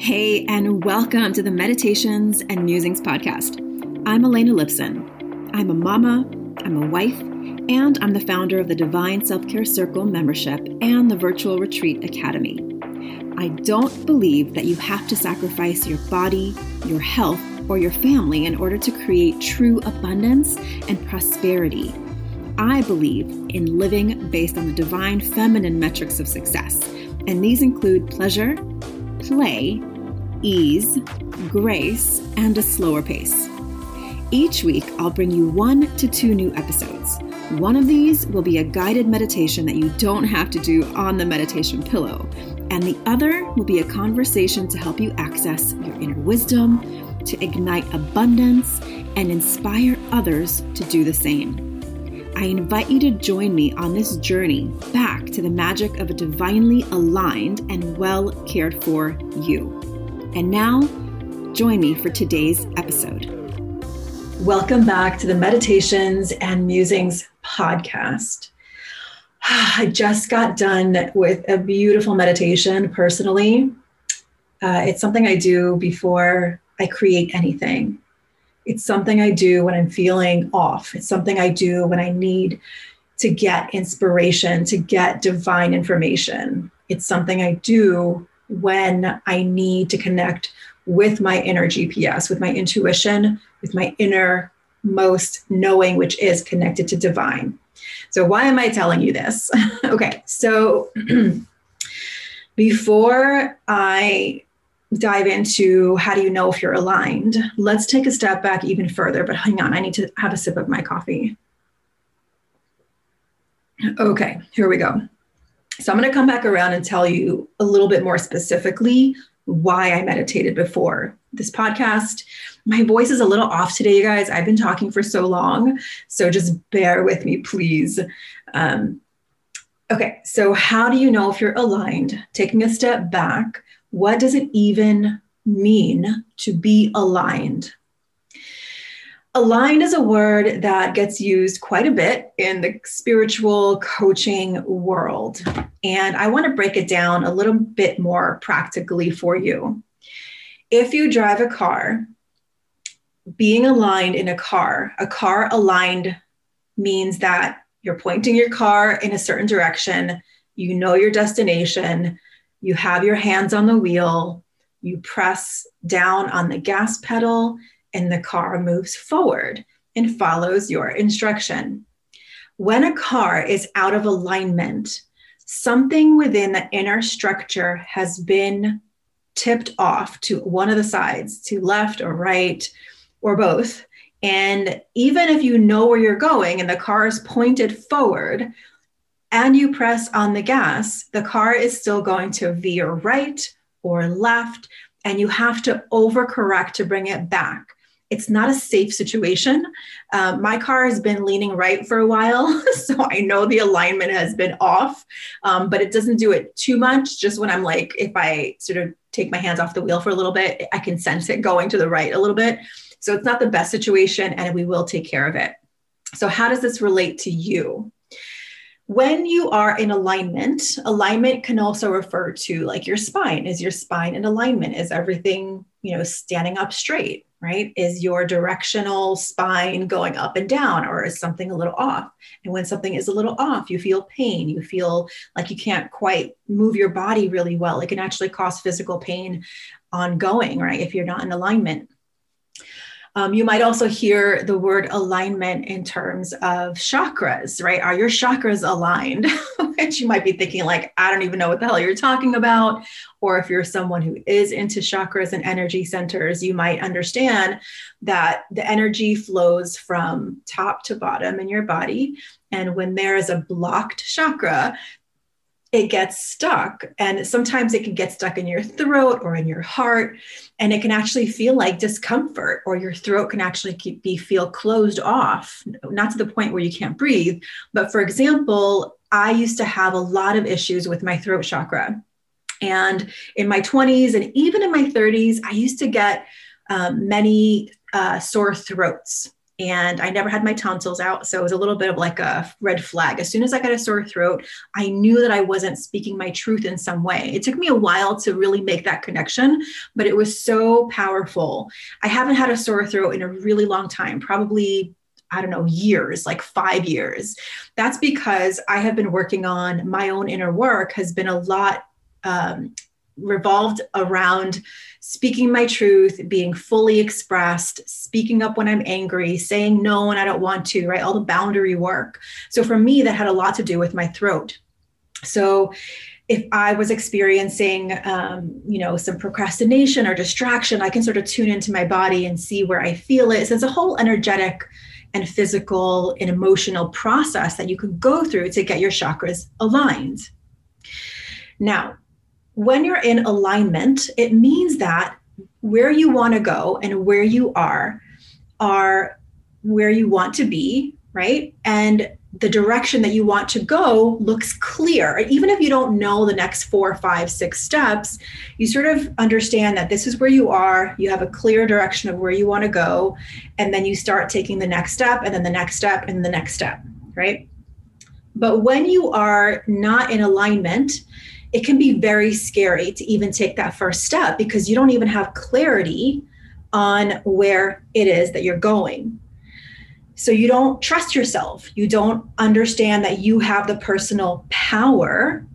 Hey, and welcome to the Meditations and Musings podcast. I'm Elena Lipson. I'm a mama, I'm a wife, and I'm the founder of the Divine Self Care Circle membership and the Virtual Retreat Academy. I don't believe that you have to sacrifice your body, your health, or your family in order to create true abundance and prosperity. I believe in living based on the divine feminine metrics of success, and these include pleasure, play, ease, grace, and a slower pace. Each week, I'll bring you one to two new episodes. One of these will be a guided meditation that you don't have to do on the meditation pillow, and the other will be a conversation to help you access your inner wisdom, to ignite abundance, and inspire others to do the same. I invite you to join me on this journey back to the magic of a divinely aligned and well cared for you. And now, join me for today's episode. Welcome back to the Meditations and Musings podcast. I just got done with a beautiful meditation personally. Uh, it's something I do before I create anything. It's something I do when I'm feeling off. It's something I do when I need to get inspiration, to get divine information. It's something I do when I need to connect with my inner GPS, with my intuition, with my inner most knowing, which is connected to divine. So, why am I telling you this? okay, so before I dive into how do you know if you're aligned, let's take a step back even further. But hang on, I need to have a sip of my coffee. Okay, here we go. So I'm going to come back around and tell you a little bit more specifically why I meditated before this podcast. My voice is a little off today, you guys. I've been talking for so long. So just bear with me, please. Um, okay, so how do you know if you're aligned? Taking a step back, what does it even mean to be aligned? Aligned is a word that gets used quite a bit in the spiritual coaching world. And I want to break it down a little bit more practically for you. If you drive a car, being aligned in a car, a car aligned means that you're pointing your car in a certain direction, you know your destination, you have your hands on the wheel, you press down on the gas pedal, and the car moves forward and follows your instruction. When a car is out of alignment, something within the inner structure has been tipped off to one of the sides, to left or right, or both. And even if you know where you're going and the car is pointed forward and you press on the gas, the car is still going to veer right or left, and you have to overcorrect to bring it back it's not a safe situation. Um, my car has been leaning right for a while, so I know the alignment has been off, um, but it doesn't do it too much. Just when I'm like, if I sort of take my hands off the wheel for a little bit, I can sense it going to the right a little bit. So it's not the best situation, and we will take care of it. So, how does this relate to you? when you are in alignment, alignment can also refer to like your spine. Is your spine in alignment? Is everything, you know, standing up straight? Right? Is your directional spine going up and down, or is something a little off? And when something is a little off, you feel pain, you feel like you can't quite move your body really well. It can actually cause physical pain ongoing, right? If you're not in alignment. Um, you might also hear the word alignment in terms of chakras, right? Are your chakras aligned? Which you might be thinking, like, I don't even know what the hell you're talking about. Or if you're someone who is into chakras and energy centers, you might understand that the energy flows from top to bottom in your body. And when there is a blocked chakra, it gets stuck. And sometimes it can get stuck in your throat or in your heart. And it can actually feel like discomfort, or your throat can actually be feel closed off, not to the point where you can't breathe. But for example, I used to have a lot of issues with my throat chakra. And in my 20s and even in my 30s, I used to get um, many uh, sore throats and I never had my tonsils out. So it was a little bit of like a red flag. As soon as I got a sore throat, I knew that I wasn't speaking my truth in some way. It took me a while to really make that connection, but it was so powerful. I haven't had a sore throat in a really long time, probably I don't know, years, like five years. That's because I have been working on my own inner work, has been a lot um, revolved around speaking my truth, being fully expressed, speaking up when I'm angry, saying no when I don't want to, right? All the boundary work. So for me, that had a lot to do with my throat. So if I was experiencing, um, you know, some procrastination or distraction, I can sort of tune into my body and see where I feel it. So it's a whole energetic and physical and emotional process that you could go through to get your chakras aligned. Now, when you're in alignment, it means that where you want to go and where you are are where you want to be, right? And the direction that you want to go looks clear. Even if you don't know the next four, five, six steps, you sort of understand that this is where you are. You have a clear direction of where you want to go. And then you start taking the next step, and then the next step, and the next step, right? But when you are not in alignment, it can be very scary to even take that first step because you don't even have clarity on where it is that you're going. So you don't trust yourself. You don't understand that you have the personal power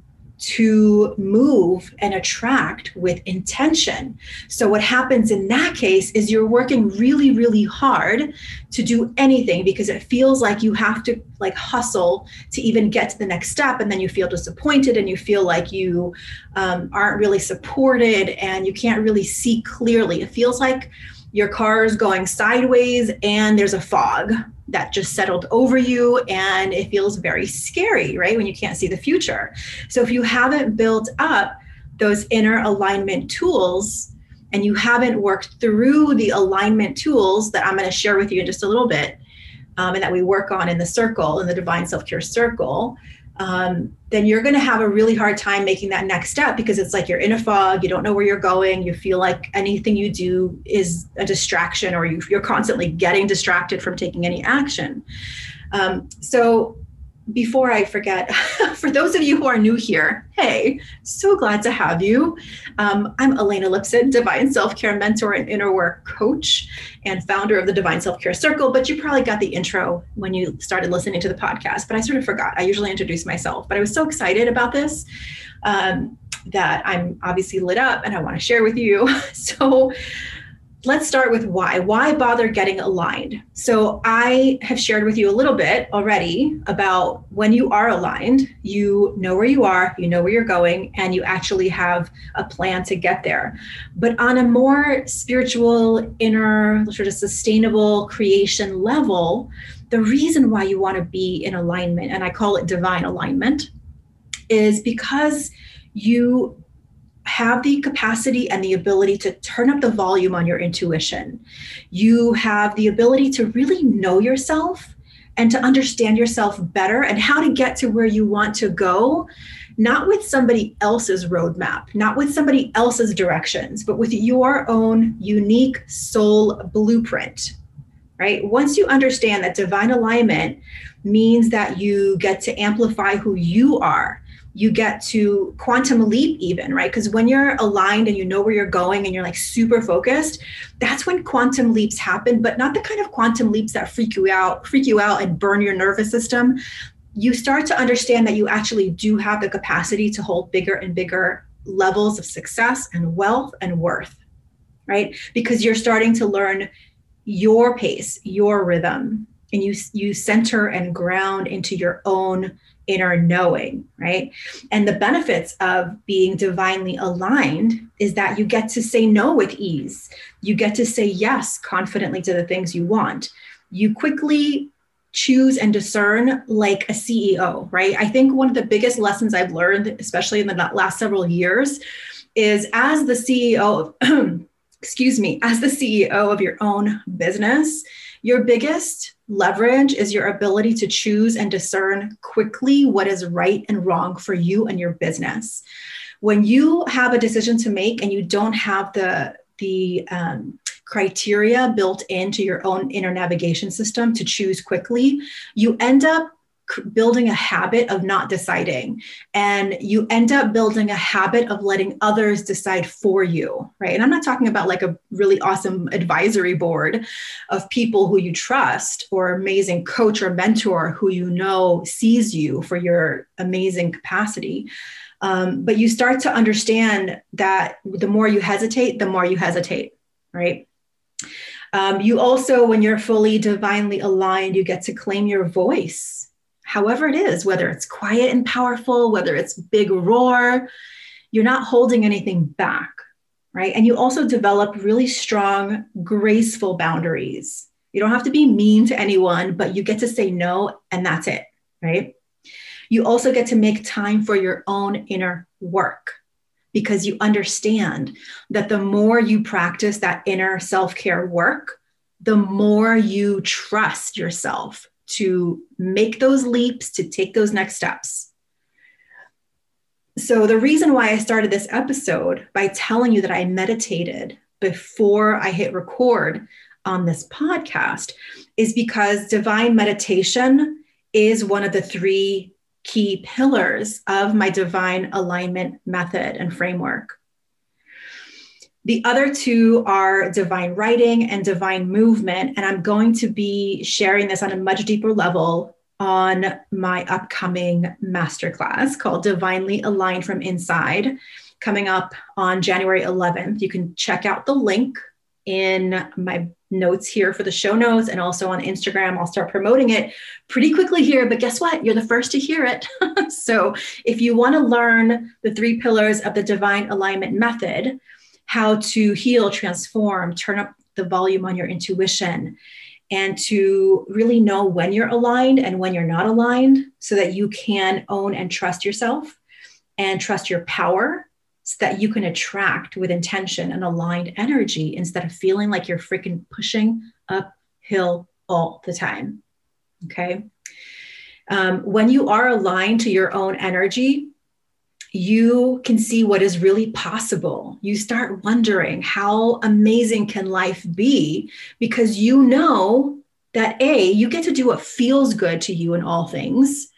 to move and attract with intention. So, what happens in that case is you're working really, really hard to do anything because it feels like you have to like hustle to even get to the next step. And then you feel disappointed and you feel like you um, aren't really supported and you can't really see clearly. It feels like your car is going sideways and there's a fog that just settled over you and it feels very scary, right? When you can't see the future. So if you haven't built up those inner alignment tools and you haven't worked through the alignment tools that I'm going to share with you in just a little bit um, and that we work on in the circle, in the divine self care circle, um, then you're going to have a really hard time making that next step because it's like you're in a fog, you don't know where you're going, you feel like anything you do is a distraction, or you, are constantly getting distracted from taking any action. Um, so before I forget, for those of you who are new here, hey, so glad to have you. Um, I'm Elena Lipson, Divine Self Care Mentor and Inner Work Coach, and founder of the Divine Self Care Circle. But you probably got the intro when you started listening to the podcast, but I sort of forgot. I usually introduce myself, but I was so excited about this um, that I'm obviously lit up and I want to share with you. So, let's start with why. Why bother getting aligned? So, I have shared with you a little bit already about when you are aligned, you know where you are, you know where you're going, and you actually have a plan to get there. But on a more spiritual, inner, sort of sustainable creation level, the reason why you want to be in alignment, and I call it divine alignment, is because you have the capacity and the ability to turn up the volume on your intuition. You have the ability to really know yourself and to understand yourself better and how to get to where you want to go, not with somebody else's roadmap, not with somebody else's directions, but with your own unique soul blueprint. Right? Once you understand that divine alignment means that you get to amplify who you are you get to quantum leap even right? Because when you're aligned and you know where you're going and you're like super focused that's when quantum leaps happen but not the kind of quantum leaps that freak you out freak you out and burn your nervous system. You start to understand that you actually do have the capacity to hold bigger and bigger levels of success and wealth and worth right? Because you're starting to learn your pace your rhythm and you you center and ground into your own inner knowing, right? And the benefits of being divinely aligned is that you get to say no with ease. You get to say yes confidently to the things you want. You quickly choose and discern like a CEO, right? I think one of the biggest lessons I've learned, especially in the last several years, is as the CEO of, excuse me, as the CEO of your own business, your biggest leverage is your ability to choose and discern quickly what is right and wrong for you and your business. When you have a decision to make and you don't have the the um, criteria built into your own inner navigation system to choose quickly, you end up building a habit of not deciding. And you end up building a habit of letting others decide for you right? And i'm not talking about like a really awesome advisory board of people who you trust or amazing coach or mentor who you know sees you for your amazing capacity. Um, but you start to understand that the more you hesitate the more you hesitate right? Um, you also when you're fully divinely aligned you get to claim your voice however it is, whether it's quiet and powerful, whether it's big roar, you're not holding anything back, right? And you also develop really strong, graceful boundaries. You don't have to be mean to anyone, but you get to say no, and that's it, right? You also get to make time for your own inner work because you understand that the more you practice that inner self care work, the more you trust yourself to make those leaps, to take those next steps. So, the reason why I started this episode by telling you that I meditated before I hit record on this podcast is because divine meditation is one of the three key pillars of my divine alignment method and framework. The other two are divine writing and divine movement. And I'm going to be sharing this on a much deeper level on my upcoming masterclass called Divinely Aligned from Inside, coming up on January 11th. You can check out the link in my notes here for the show notes and also on Instagram. I'll start promoting it pretty quickly here, but guess what? You're the first to hear it. so if you want to learn the three pillars of the divine alignment method, how to heal, transform, turn up the volume on your intuition, and to really know when you're aligned and when you're not aligned so that you can own and trust yourself and trust your power so that you can attract with intention and aligned energy instead of feeling like you're freaking pushing uphill all the time. Okay. Um, when you are aligned to your own energy, you can see what is really possible. You start wondering how amazing can life be because you know that A, you get to do what feels good to you in all things.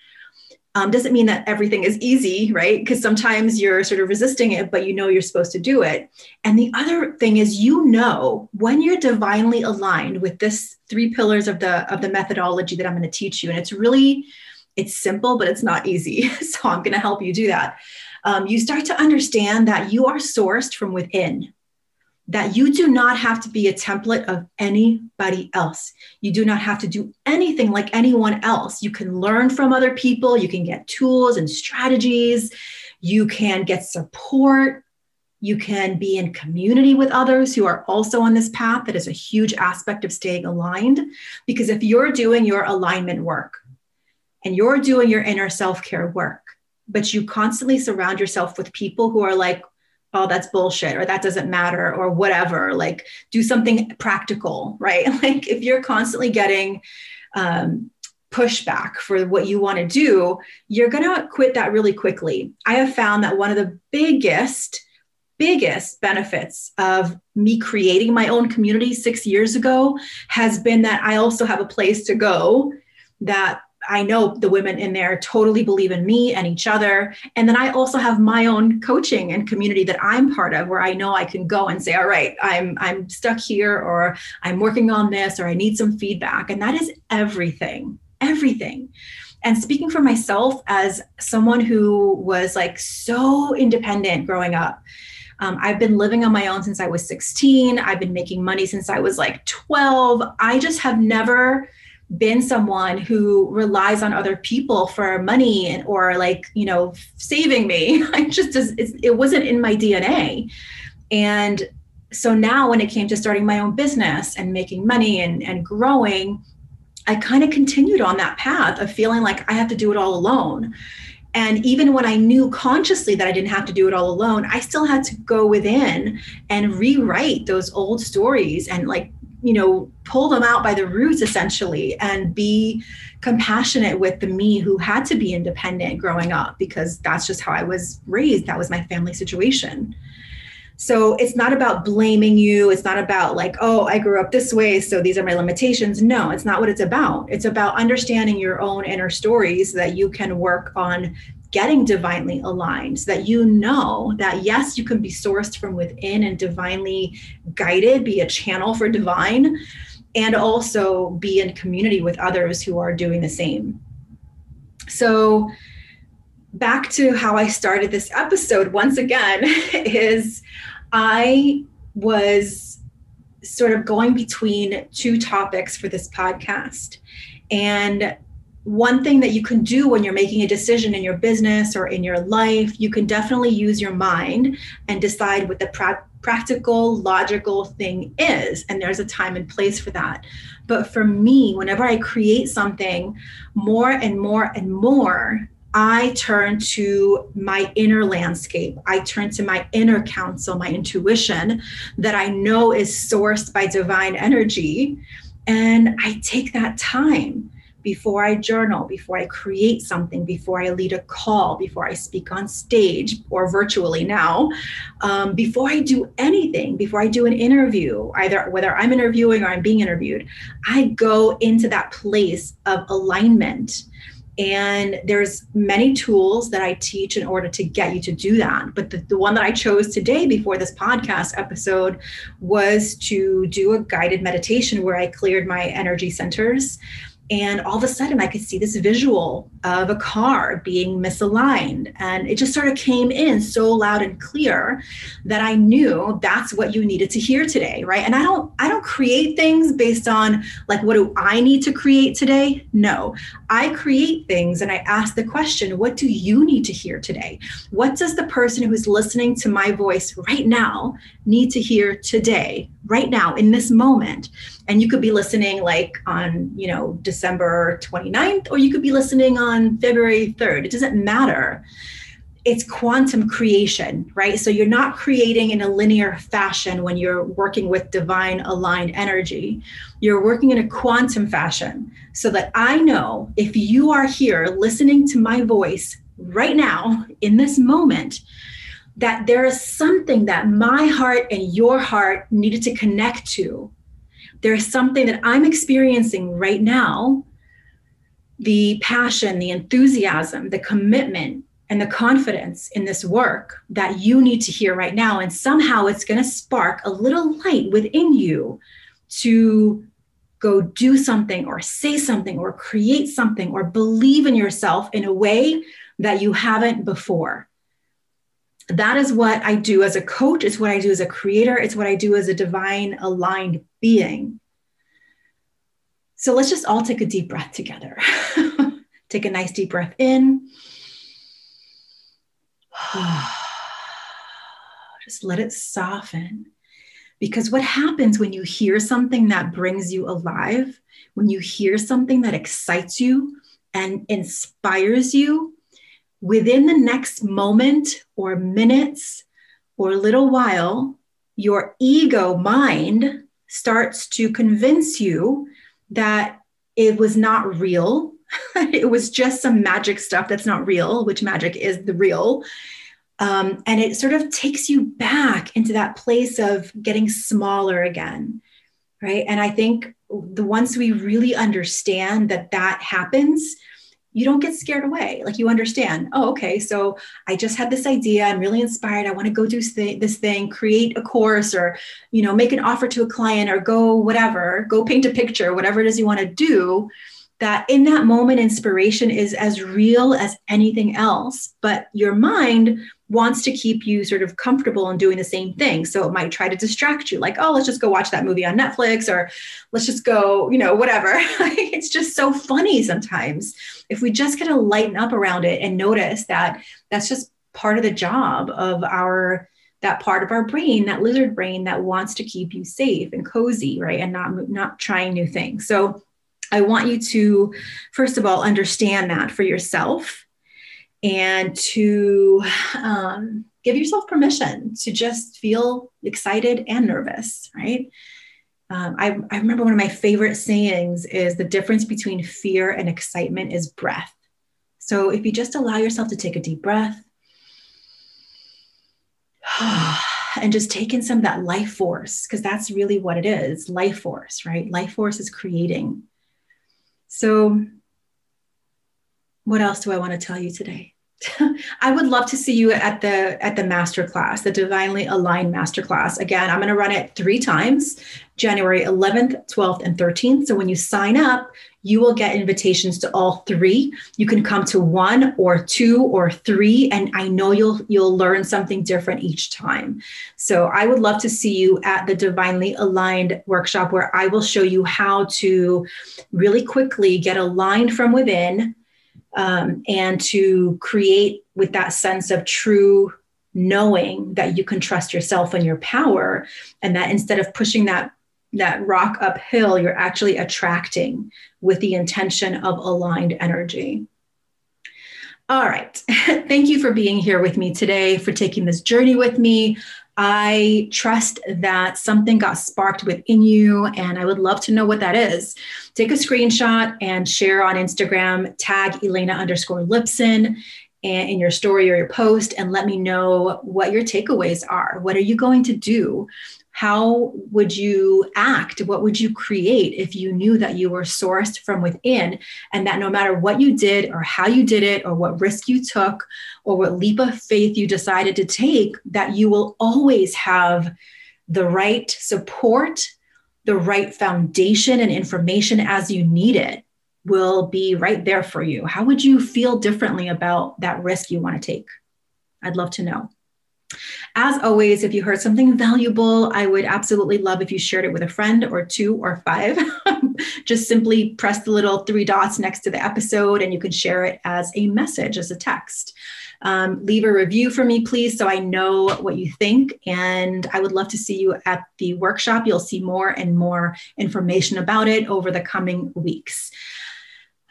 Um, doesn't mean that everything is easy, right? Because sometimes you're sort of resisting it, but you know you're supposed to do it. And the other thing is, you know, when you're divinely aligned with this three pillars of the of the methodology that I'm going to teach you, and it's really it's simple, but it's not easy. So I'm going to help you do that um, you start to understand that you are sourced from within, that you do not have to be a template of anybody else. You do not have to do anything like anyone else. You can learn from other people, you can get tools and strategies, you can get support. You can be in community with others who are also on this path. That is a huge aspect of staying aligned. Because if you're doing your alignment work and you're doing your inner self care work, but you constantly surround yourself with people who are like, oh, that's bullshit, or that doesn't matter, or whatever. Like, do something practical, right? Like, if you're constantly getting um, pushback for what you want to do, you're going to quit that really quickly. I have found that one of the biggest biggest benefits of me creating my own community six years ago has been that I also have a place to go that I know the women in there totally believe in me and each other. And then I also have my own coaching and community that I'm part of where I know I can go and say, all right, I'm I'm stuck here or I'm working on this or I need some feedback. And that is everything. Everything. And speaking for myself as someone who was like so independent growing up, um, I've been living on my own since I was 16. I've been making money since I was like 12. I just have never been someone who relies on other people for money and or like you know saving me. I just it wasn't in my dna and so now when it came to starting my own business and making money and, and growing i kind of continued on that path of feeling like i have to do it all alone. And even when I knew consciously that I didn't have to do it all alone, I still had to go within and rewrite those old stories and like you know pull them out by the roots essentially and be compassionate with the me who had to be independent growing up because that's just how i was raised that was my family situation So it's not about blaming you. It's not about like, oh, I grew up this way, so these are my limitations. No, it's not what it's about. It's about understanding your own inner stories so that you can work on getting divinely aligned so that you know that yes, you can be sourced from within and divinely guided, be a channel for divine, and also be in community with others who are doing the same. So, back to how I started this episode once again is I was sort of going between two topics for this podcast. And one thing that you can do when you're making a decision in your business or in your life, you can definitely use your mind and decide what the pra- practical, logical thing is. And there's a time and place for that. But for me, whenever I create something more and more and more, I turn to my inner landscape. I turn to my inner counsel, my intuition that I know is sourced by divine energy. And I take that time before I journal, before I create something, before I lead a call, before I speak on stage or virtually now, um, before I do anything, before I do an interview, either whether I'm interviewing or I'm being interviewed, I go into that place of alignment. And there's many tools that i teach in order to get you to do that. But the, the one that i chose today before this podcast episode was to do a guided meditation where i cleared my energy centers and all of a sudden i could see this visual of a car being misaligned. And it just sort of came in so loud and clear that i knew that's what you needed to hear today right? And i don't i don't create things based on like what do i need to create today? No. I create things and i ask the question what do you need to hear today? What does the person who's listening to my voice right now need to hear today right now in this moment? And you could be listening like on you know december 29th or you could be listening on february 3rd it doesn't matter. It's quantum creation right? So you're not creating in a linear fashion when you're working with divine aligned energy. You're working in a quantum fashion so that i know if you are here listening to my voice right now in this moment that there is something that my heart and your heart needed to connect to there's something that I'm experiencing right now the passion, the enthusiasm, the commitment, and the confidence in this work that you need to hear right now. And somehow it's going to spark a little light within you to go do something or say something or create something or believe in yourself in a way that you haven't before that is what I do as a coach. It's what I do as a creator. It's what I do as a divine aligned being. So let's just all take a deep breath together. take a nice deep breath in. just let it soften. Because what happens when you hear something that brings you alive, when you hear something that excites you and inspires you, within the next moment or minutes or little while, your ego mind starts to convince you that it was not real. it was just some magic stuff that's not real, which magic is the real. Um, and it sort of takes you back into that place of getting smaller again. Right. And I think the once we really understand that that happens, you don't get scared away. Like you understand, oh, okay, so I just had this idea. I'm really inspired. I want to go do this thing, create a course or, you know, make an offer to a client or go whatever, go paint a picture, whatever it is you want to do. That in that moment, inspiration is as real as anything else. But your mind wants to keep you sort of comfortable in doing the same thing. So it might try to distract you, like, oh, let's just go watch that movie on Netflix, or let's just go, you know, whatever. it's just so funny sometimes. If we just kind of lighten up around it and notice that that's just part of the job of our that part of our brain that lizard brain that wants to keep you safe and cozy right and not not trying new things so i want you to first of all understand that for yourself and to um, give yourself permission to just feel excited and nervous, right? Um, I, I remember one of my favorite sayings is the difference between fear and excitement is breath. So if you just allow yourself to take a deep breath and just take in some of that life force, because that's really what it is life force, right? Life force is creating. So, what else do I want to tell you today? I would love to see you at the at the master class, the divinely aligned master class. Again, I'm going to run it 3 times, January 11th, 12th, and 13th. So when you sign up, you will get invitations to all 3. You can come to one or two or 3 and I know you'll you'll learn something different each time. So I would love to see you at the divinely aligned workshop where I will show you how to really quickly get aligned from within um, and to create with that sense of true knowing that you can trust yourself and your power and that instead of pushing that that rock uphill you're actually attracting with the intention of aligned energy. All right. Thank you for being here with me today for taking this journey with me I trust that something got sparked within you, and I would love to know what that is. Take a screenshot and share on Instagram, tag Elena underscore Lipson and in your story or your post, and let me know what your takeaways are. What are you going to do? How would you act? What would you create if you knew that you were sourced from within and that no matter what you did or how you did it or what risk you took or what leap of faith you decided to take, that you will always have the right support, the right foundation and information as you need it will be right there for you. How would you feel differently about that risk you want to take? I'd love to know. As always, if you heard something valuable, I would absolutely love if you shared it with a friend or two or five. Just simply press the little three dots next to the episode and you can share it as a message, as a text. Um, leave a review for me, please, so I know what you think. And I would love to see you at the workshop. You'll see more and more information about it over the coming weeks.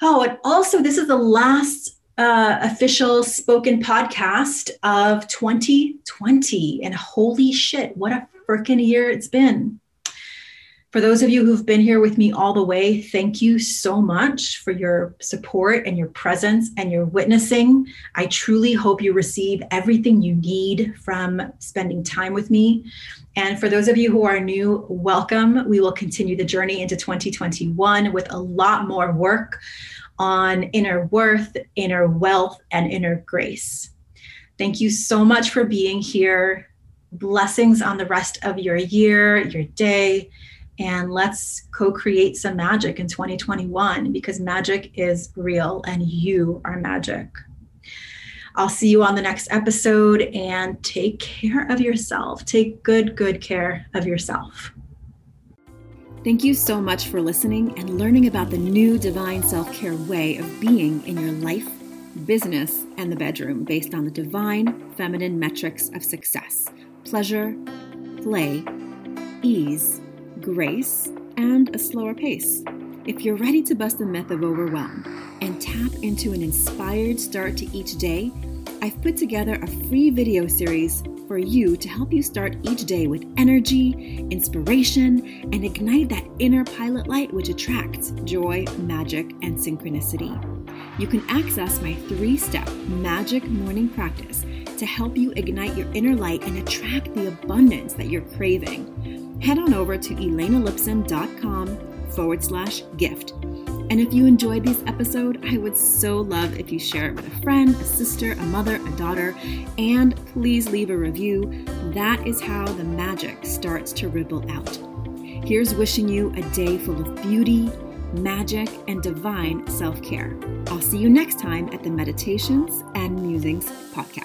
Oh, and also, this is the last uh, official spoken podcast of 2020. And holy shit, what a freaking year it's been. For those of you who've been here with me all the way, thank you so much for your support and your presence and your witnessing. I truly hope you receive everything you need from spending time with me. And for those of you who are new, welcome. We will continue the journey into 2021 with a lot more work on inner worth, inner wealth, and inner grace. Thank you so much for being here. Blessings on the rest of your year, your day, and let's co create some magic in 2021 because magic is real and you are magic. I'll see you on the next episode and take care of yourself. Take good, good care of yourself. Thank you so much for listening and learning about the new divine self care way of being in your life, business, and the bedroom based on the divine feminine metrics of success pleasure, play, ease, grace, and a slower pace. If you're ready to bust the myth of overwhelm and tap into an inspired start to each day, I've put together a free video series for you to help you start each day with energy, inspiration, and ignite that inner pilot light which attracts joy, magic, and synchronicity. You can access my three step magic morning practice to help you ignite your inner light and attract the abundance that you're craving. Head on over to elenalipson.com forward slash gift and if you enjoyed this episode, I would so love if you share it with a friend, a sister, a mother, a daughter, and please leave a review. That is how the magic starts to ripple out. Here's wishing you a day full of beauty, magic, and divine self care. I'll see you next time at the Meditations and Musings podcast.